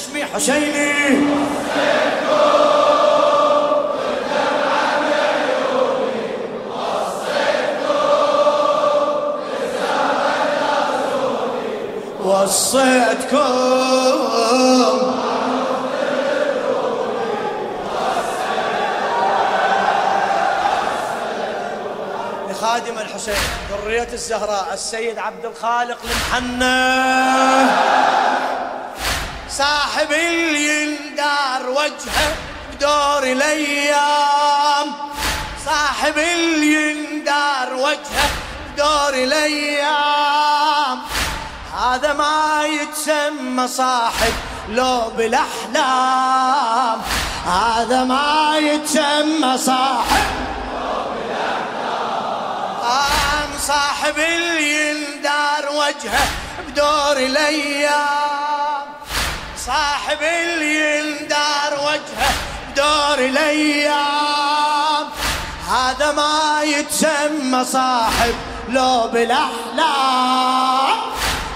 نشمي حسيني. وصيتكم. لخادم الحسين ذرية الزهراء السيد عبد الخالق المحنى صاحب يندار وجهه بدور الأيام. صاحب يندار وجهه بدور الأيام. هذا ما يتسمى صاحب لو بالاحلام هذا ما يتسمى صاحب آم صاحب يندار وجهه بدور الأيام. صاحب يندار وجهه بدور الأيام. هذا ما يتسمى صاحب لو بالاحلام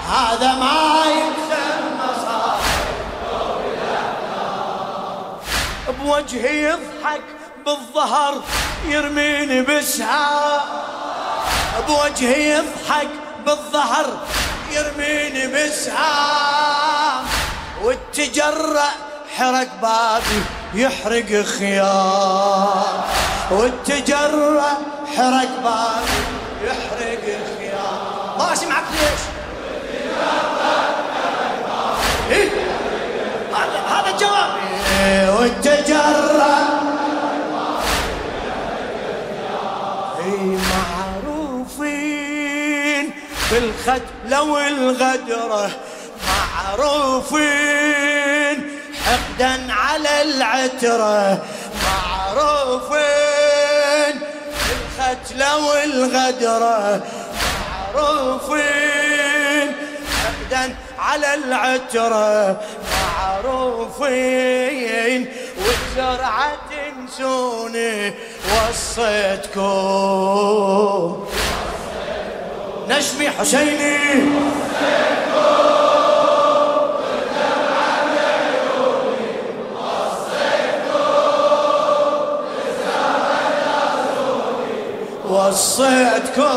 هذا ما يتسمى صاحب لو بالاحلام بوجهي يضحك بالظهر يرميني بسعى بوجهي يضحك بالظهر يرميني بسعى والتجرأ حرق بابي يحرق خيار. والتجرأ حرق بابي يحرق خيار. ما اسمعك ليش إيه؟ هذا هذا الجواب. إيه، والتجرأ أي معروفين بالخد لو الغدرة معروفين. حقدا على العترة معروفين. بالختلة والغدرة معروفين. حقدا على العترة معروفين. والزرعة تنسوني وصيتكم. نجمي حسيني. وصيتكم وصيتكم.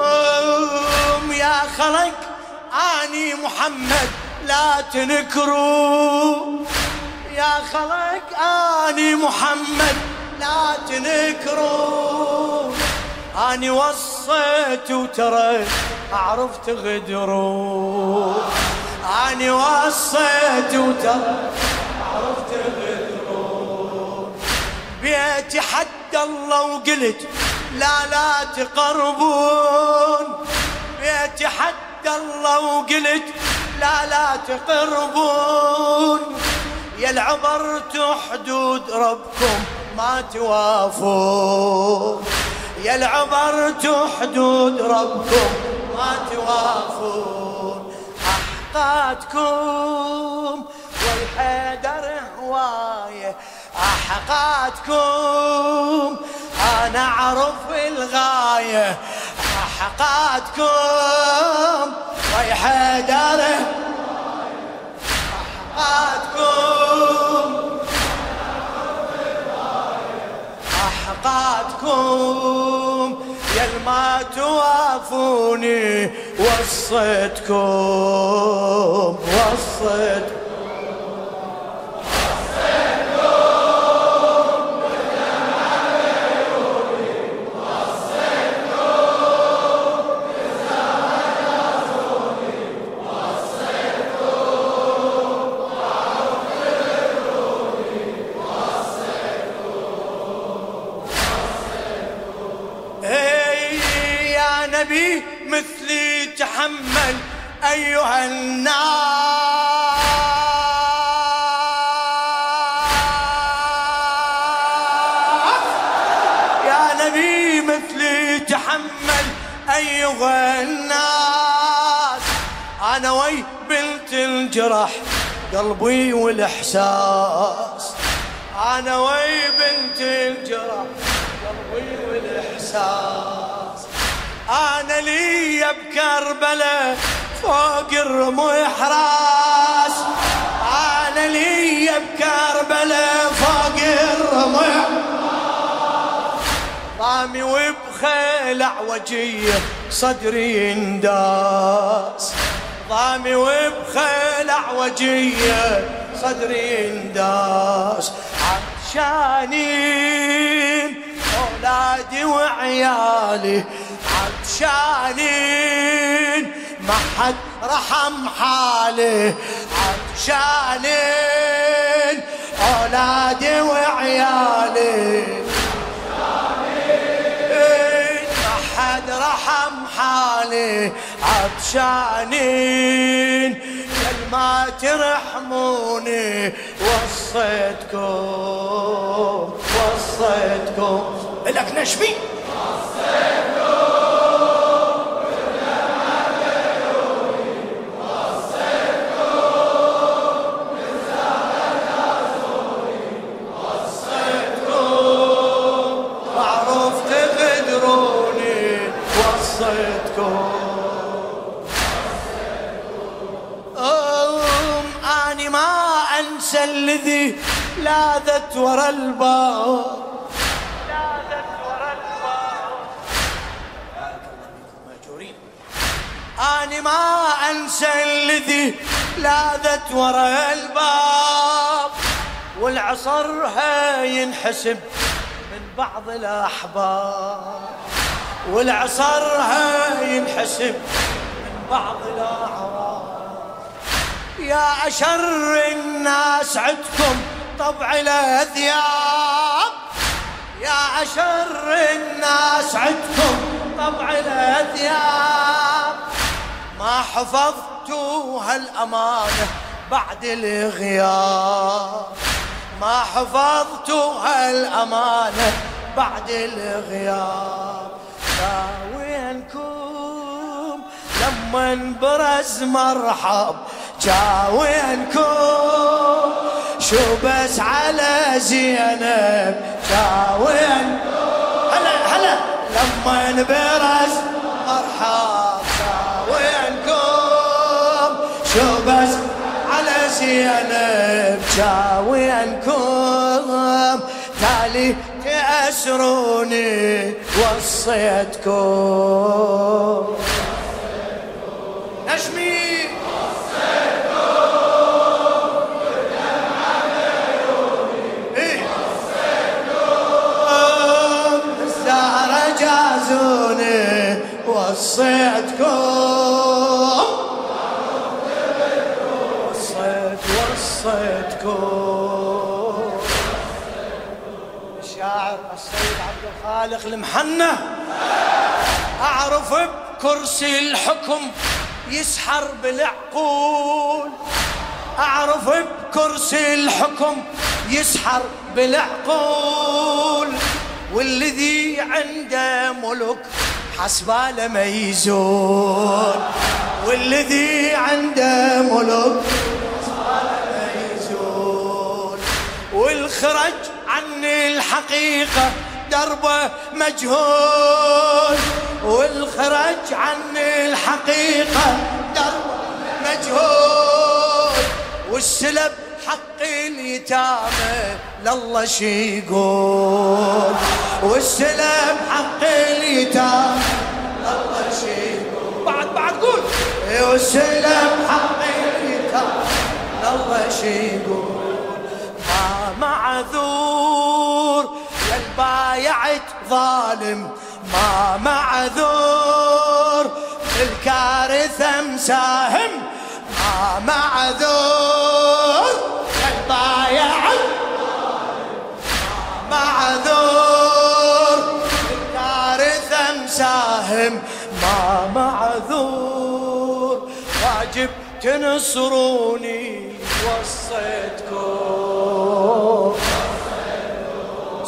أم يا خلق آني محمد لا تنكروا. يا خلق آني محمد لا تنكروا. آني وصيت وترى اعرف تغدروا أني وصيت وترى اعرف تغدروا بيتي حد الله وقلت لا لا تقربون. بيتي حد الله وقلت لا لا تقربون. يا العبرت حدود ربكم ما توافون. يا العبرت حدود ربكم ما توافون. أحقاتكم. والحيدر هواية أحقاتكم. أنا أعرف الغاية أحقاتكم. وي حيدر أحقاتكم. أحقاتكم. يا ما توافوني وصيتكم وصيتكم. تحمل أيها الناس. أنا وي بنت الجرح قلبي والإحساس. أنا وي بنت الجرح قلبي والإحساس. أنا لي بكربلاء فوق الرمح راس أنا لي بكربلاء ضامي وبخيل وجيه صدري ينداس. ضامي وبخيل وجيه صدري ينداس. عطشانين أولادي وعيالي عطشانين ما حد رحم حالي. عطشانين أولادي وعيالي. حالي عطشانين ما ترحموني وصيتكم وصيتكم. لك نشمي آني ما أنسى الذي لاذت ورا الباب والعصر ينحسب من بعض الأحباب. والعصر ينحسب من بعض الأعراب. يا أشر الناس عدكم طبع الأثياب يا أشر الناس عدكم طبع الأثياب ما حفظتوا هالأمانة بعد الغياب. ما حفظتوا هالأمانة بعد الغياب. يا وينكم لما برز مرحب جاوينكم شو بس على زينب. جاوين هلا هلا. لما نبرز شو بس على زينب جاوينكم تالي تأسروني وصيتكم. نشمي وصيتكم. عبد الخالق المحنة. أعرف بكرسي الحكم يسحر بالعقول. أعرف بكرسي الحكم يسحر بالعقول. والذي عنده ملك حسباله يزول. والذي عنده ملك حسباله يزول. والخرج عن الحقيقة دربه مجهول والخرج عن الحقيقة دربه مجهول. والسلب حق اليتامى لله شي يقول. والسلام حق اليتامى لله شي يقول. بعد بعد قول. والسلام حق اليتامى لله شي يقول. ما معذور. يا البايعت ظالم ما معذور الكارثة مساهم ما معذور بايع معذور كارثة مساهم ما معذور. واجب تنصروني وصيتكم.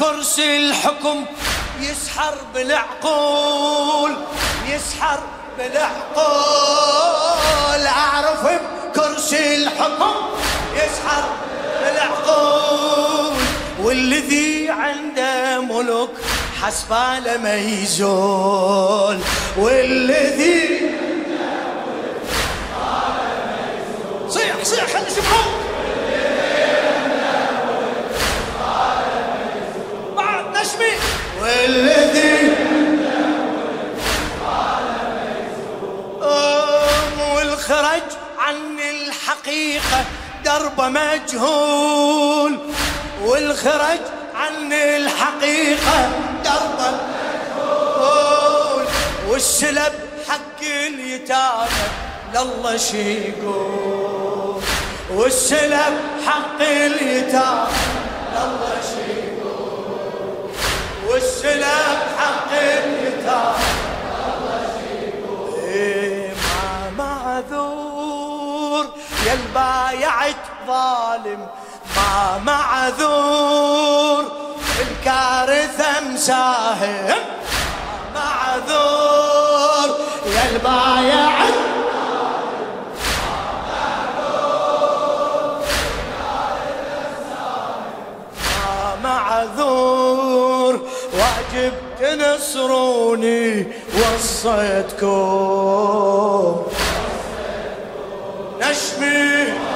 بكرسي الحكم يسحر بالعقول يسحر بالعقول. أعرف بكرسي الحكم يسحر بالعقول. والذي عنده ملك حسباله ما يزول. والذي صيح صيح خلي يسمعوك دربه مجهول والخرج عن الحقيقة دربه مجهول. والسلب حق اليتامى لله شي يقول. والسلب حق اليتامى لله شي يقول. والسلب حق اليتامى يا البايعت ظالم ما معذور. الكارثة مساهم معذور. يا البايعت معذور. واجب تنصروني وصيتكم نشمي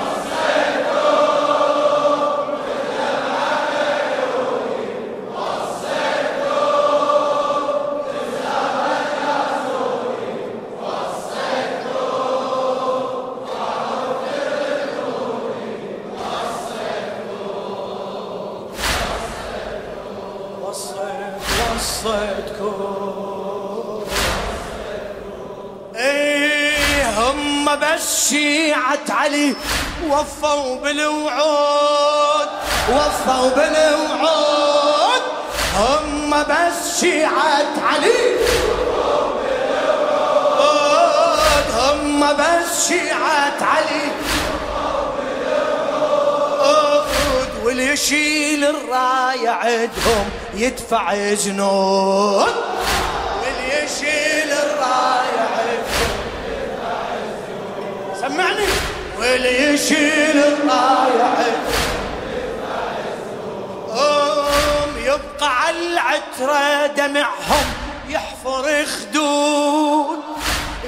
وفوا بالوعود وفوا بالوعود. هم بس شيعة علي. هم بس شيعة علي. واللي يشيل الراية عندهم يدفع زنود واللي يشيل الراية عندهم سمعني. واللي يشيل أم يبقى على العترة دمعهم يحفر خدود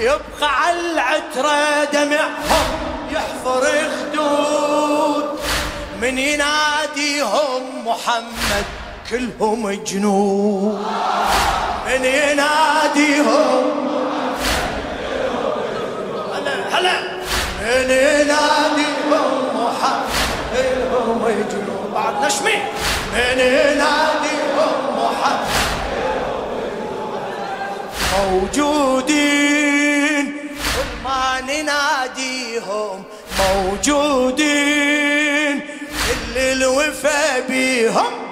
يبقى على العترة دمعهم يحفر خدود من يناديهم محمد كلهم جنود. من يناديهم من يناديهم محمد يناديهم. محمد موجودين ما نناديهم موجودين كل الوفا بيهم.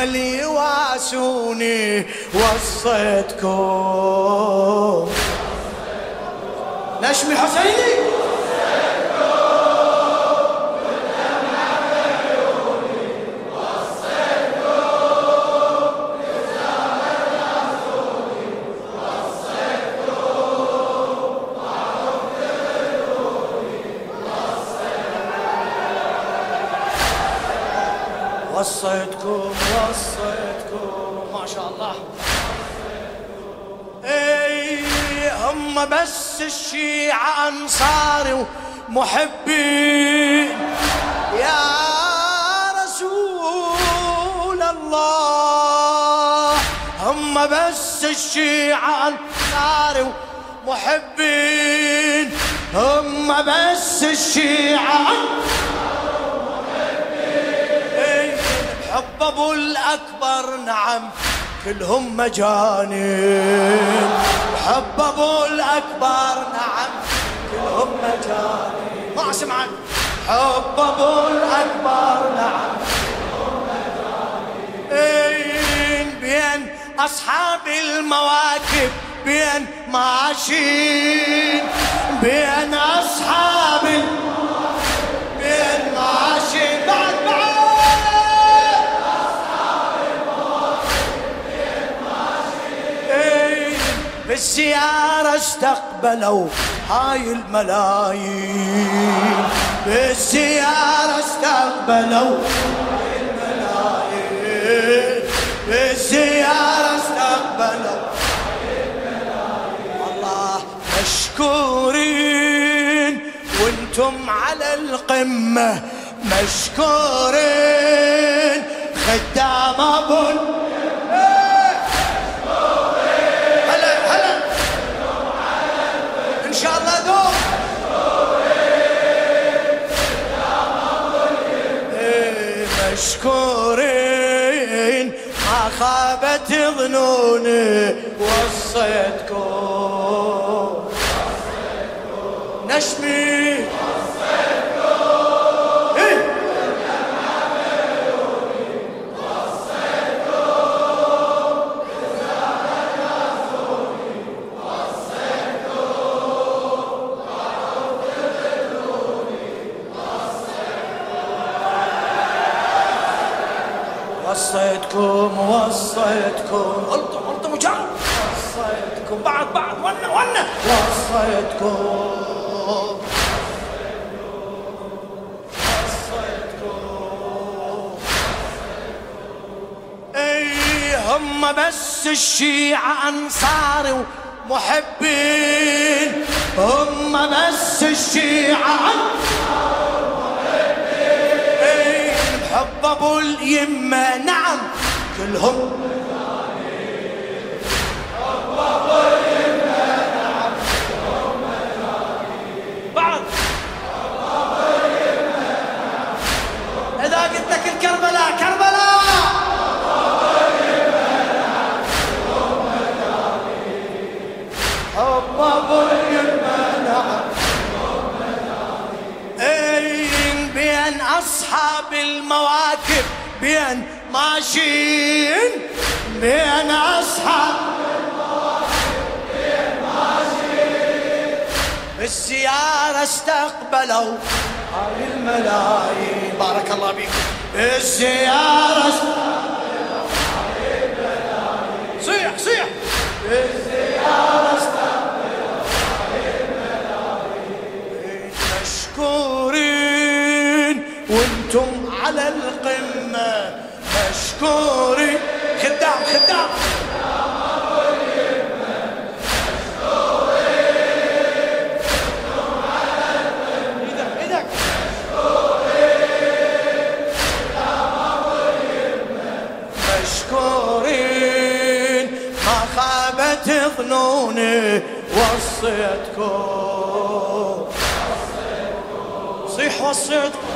هم اللي يواسوني وصيتكم. نشمي حسيني؟ وصيتكم وصيتكم. ما شاء الله. إي هم بس الشيعة أنصاري ومحبين يا رسول الله هم بس الشيعة أنصاري ومحبين هم بس الشيعة ابو الاكبر نعم كلهم مجانين. حب ابو الاكبر نعم كلهم مجانين. ما سمعت. حب ابو الاكبر نعم بين أصحاب المواكب بين ماشين بين أصحاب بين بالزيارة استقبلوا هاي الملايين. بالزيارة استقبلوا هاي الملايين بالزيارة استقبلوا. الله مشكورين وأنتم على القمة مشكورين. خدام أبو مشكورين. ما خابت ظنوني وصيتكم. نشمي وصيتكم وصيتكم. قلتم قلتم وجاو وصيتكم. بعد بعد. ونا ونا وصيتكم. هم بس الشيعة انصاري ومحبين. هم بس الشيعة انصاري أبو اليمة. نعم. كلهم هاي الملايين بارك الله هاي الملايين صيح صيح. الملايين مشكورين وأنتم على القمة. مشكوري خدام خدام. مشكورين ما خابت ظنوني وصيتكم. صيح وصيتكم.